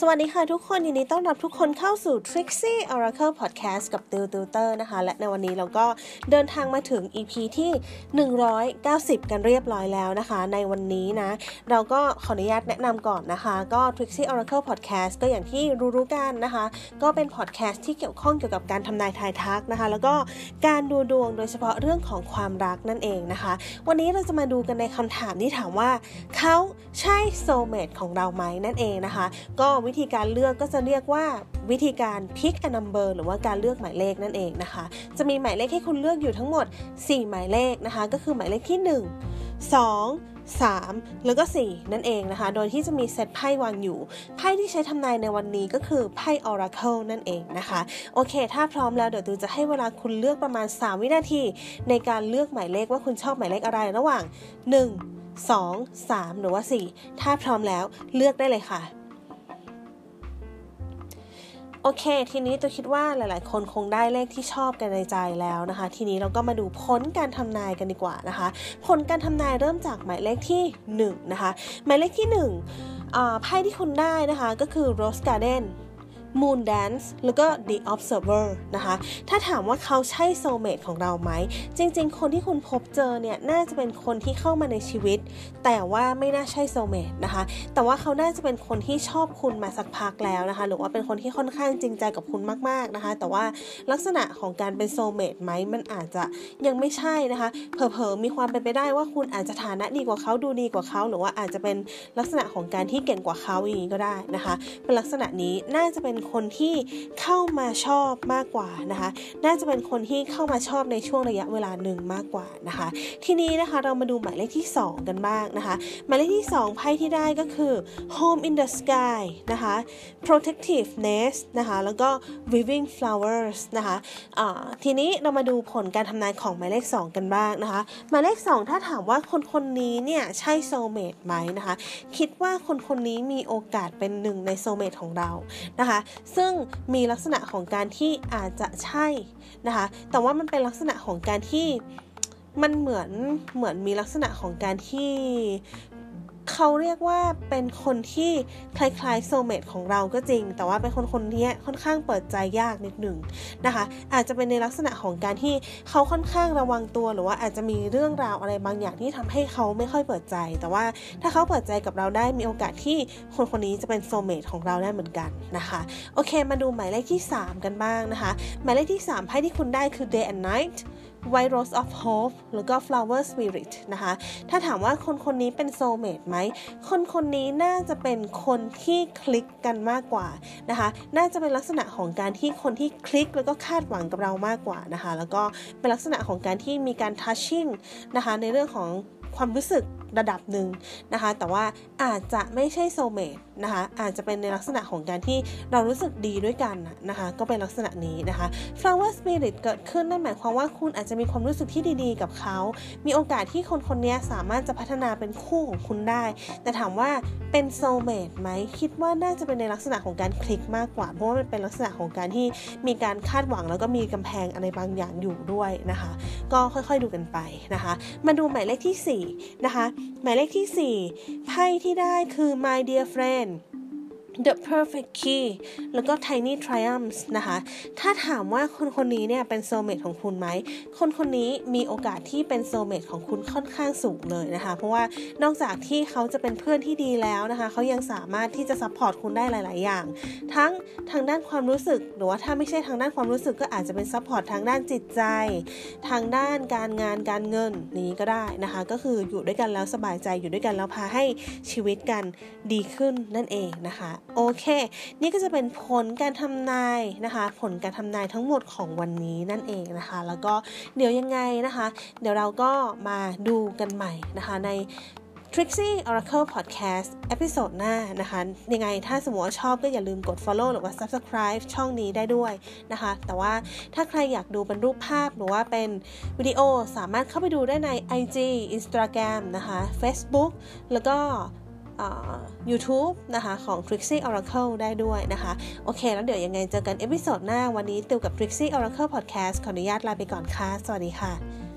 สวัสดีค่ะทุกคนยินดีต้อนรับทุกคนเข้าสู่ Trixie Oracle Podcast กับติวติวเตอร์นะคะ และในวันนี้เราก็เดินทางมาถึง EP ที่ 190 กันเรียบร้อยแล้วนะคะ ในวันนี้นะ เราก็ขออนุญาตแนะนำก่อนนะคะ ก็ Trixie Oracle Podcast ก็อย่างที่รู้ๆกันนะคะ ก็เป็น podcast ที่เกี่ยวข้องเกี่ยวกับการทำนายทายทักนะคะ แล้วก็การดูดวงโดยเฉพาะเรื่องของความรักนั่นเองนะคะ วันนี้เราจะมาดูกันในคำถามที่ถามว่าเขาใช่ soulmate ของเราไหมนั่นเองนะคะ ก็วิธีการเลือกก็จะเรียกว่าวิธีการ pick a number หรือว่าการเลือกหมายเลขนั่นเองนะคะ จะมีหมายเลขให้คุณเลือกอยู่ทั้งหมด 4 หมายเลขนะคะ ก็คือหมายเลขที่ 1 2 3 แล้วก็ 4 นั่นเองนะคะ โดยที่จะมีเซตไพ่วางอยู่ ไพ่ที่ใช้ทำนายในวันนี้ก็คือไพ่ Oracle นั่นเองนะคะ โอเค ถ้าพร้อมแล้วเดี๋ยวตูจะให้เวลาคุณเลือกประมาณ 3 วินาที ในการเลือกหมายเลขว่าคุณชอบหมายเลขอะไรระหว่าง 1 2 3 หรือว่า 4 ถ้าพร้อมแล้วเลือกได้เลยค่ะ โอเค ทีนี้ตัวคิดว่าหลาย ๆ คนคงได้เลขที่ชอบกันในใจแล้วนะคะ ทีนี้เราก็มาดูผลการทำนายกันดีกว่านะคะ ผลการทำนายเริ่มจากหมายเลขที่1นะคะหมายเลขที่1อ่าไพ่ที่คุณได้นะคะก็คือ Rose Garden Moon Dance แล้วก็ The Observer นะคะ ถ้าถามว่าเขาใช่ soulmate ของเราไหม จริง ๆ คนที่คุณพบเจอเนี่ย น่าจะเป็นคนที่เข้ามาในชีวิต แต่ว่าไม่น่าใช่ soulmate นะคะ แต่ว่าเขาน่าจะเป็นคนที่ชอบคุณมาสักพักแล้วนะคะ หรือว่าเป็นคนที่ค่อนข้างจริงใจกับคุณมาก ๆนะคะ แต่ว่าลักษณะของการเป็น soulmate ไหมมันอาจจะยังไม่ใช่นะคะ เผลอๆมีความเป็นไปได้ว่าคุณอาจจะฐานะดีกว่าเขาดูดีกว่าเขาหรือว่าอาจจะเป็นลักษณะของการที่เก่งกว่าเขาอย่างนี้ก็ได้นะคะ เป็นลักษณะนี้น่าจะเป็นคนที่เข้ามาชอบมากกว่านะคะ น่าจะเป็นคนที่เข้ามาชอบในช่วงระยะเวลาหนึ่งมากกว่านะคะ ทีนี้นะคะเรามาดูหมายเลขที่ 2 กันบ้างนะคะ หมายเลขที่ 2 ไพ่ที่ได้ก็คือ Home in the Sky นะคะ Protective Nest นะคะแล้วก็ Weaving Flowers นะคะะทีนี้เรามาดูผลการทำนายของหมายเลข 2 กันบ้างนะคะ หมายเลข 2 ถ้าถามว่าคนคนนี้เนี่ยใช่ soulmate ไหมนะคะ คิดว่าคนคนนี้มีโอกาสเป็นหนึ่งใน soulmate ของเรานะคะซึ่งมีลักษณะของการที่อาจจะใช่นะคะ แต่ว่ามันเป็นลักษณะของการที่มันเหมือนเหมือนมีลักษณะของการที่ เขาเรียกว่าเป็นคนที่คล้ายๆโซเมตของเราก็จริง แต่ว่าเป็นคนคนนี้ค่อนข้างเปิดใจยากนิดหนึ่งนะคะ อาจจะเป็นในลักษณะของการที่เขาค่อนข้างระวังตัวหรือว่าอาจจะมีเรื่องราวอะไรบางอย่างที่ทำให้เขาไม่ค่อยเปิดใจ แต่ว่าถ้าเขาเปิดใจกับเราได้มีโอกาสที่คนคนนี้จะเป็นโซเมตของเราได้เหมือนกันนะคะโอเค มาดูหมายเลขที่ 3 กันบ้างนะคะ หมายเลขที่ 3ไพ่ที่คุณได้คือ day and night White Rose of Hope แล้วก็ Flower Spirit นะคะ ถ้าถามว่าคนคนนี้เป็นโซเมดไหม คนคนนี้น่าจะเป็นคนที่คลิกกันมากกว่านะคะ น่าจะเป็นลักษณะของการที่คนที่คลิกแล้วก็คาดหวังกับเรามากกว่านะคะ แล้วก็เป็นลักษณะของการที่มีการทัชชิ่งนะคะในเรื่องของความรู้สึก ระดับหนึ่งนะคะ แต่ว่าอาจจะไม่ใช่โซเมตนะคะ อาจจะเป็นในลักษณะของการที่เรารู้สึกดีด้วยกันนะคะ ก็เป็นลักษณะนี้นะคะ flower spirit เกิดขึ้นนั่นหมายความว่าคุณอาจจะมีความรู้สึกที่ดีๆ กับเขา มีโอกาสที่คนคนนี้สามารถจะพัฒนาเป็นคู่ของคุณได้ แต่ถามว่าเป็นโซเมตไหม คิดว่าน่าจะเป็นในลักษณะของการคลิกมากกว่า เพราะว่ามันเป็นลักษณะของการที่มีการคาดหวังแล้วก็มีกำแพงอะไรบางอย่างอยู่ด้วยนะคะ ก็ค่อยๆดูกันไปนะคะ มาดูหมายเลขที่4นะคะหมายเลขที่ 4 ไพ่ที่ได้คือ my dear friend The Perfect Key แล้วก็ Tiny Triumphs นะคะ ถ้าถามว่าคนคนนี้เนี่ยเป็น soulmate ของคุณไหม คนคนนี้มีโอกาสที่เป็น soulmate ของคุณค่อนข้างสูงเลยนะคะ เพราะว่านอกจากที่เขาจะเป็นเพื่อนที่ดีแล้วนะคะ เขายังสามารถที่จะ support คุณได้หลาย ๆ อย่าง ทั้งทางด้านความรู้สึก หรือว่าถ้าไม่ใช่ทางด้านความรู้สึกก็อาจจะเป็น support ทางด้านจิตใจ ทางด้านการงานการเงินนี้ก็ได้นะคะ ก็คืออยู่ด้วยกันแล้วสบายใจอยู่ด้วยกันแล้วพาให้ชีวิตกันดีขึ้นนั่นเองนะคะ โอเค นี่ก็จะเป็นผลการทำนายนะคะ ผลการทำนายทั้งหมดของวันนี้นั่นเองนะคะ แล้วก็เดี๋ยวยังไงนะคะ เดี๋ยวเราก็มาดูกันใหม่นะคะใน Trixie Oracle Podcast episode หน้านะคะ ยังไงถ้าสมมติว่าชอบก็อย่าลืมกด follow หรือว่า subscribe ช่องนี้ได้ด้วยนะคะ แต่ว่าถ้าใครอยากดูเป็นรูปภาพหรือว่าเป็นวิดีโอสามารถเข้าไปดูได้ใน IG Instagram นะคะ Facebook แล้วก็ YouTube นะคะของ Trixie Oracle ได้ด้วยนะคะ โอเค แล้วเดี๋ยวยังไงเจอกัน episode หน้าวันนี้ติวกับ Trixie Oracle Podcast ขออนุญาตลาไปก่อนค่ะ สวัสดีค่ะ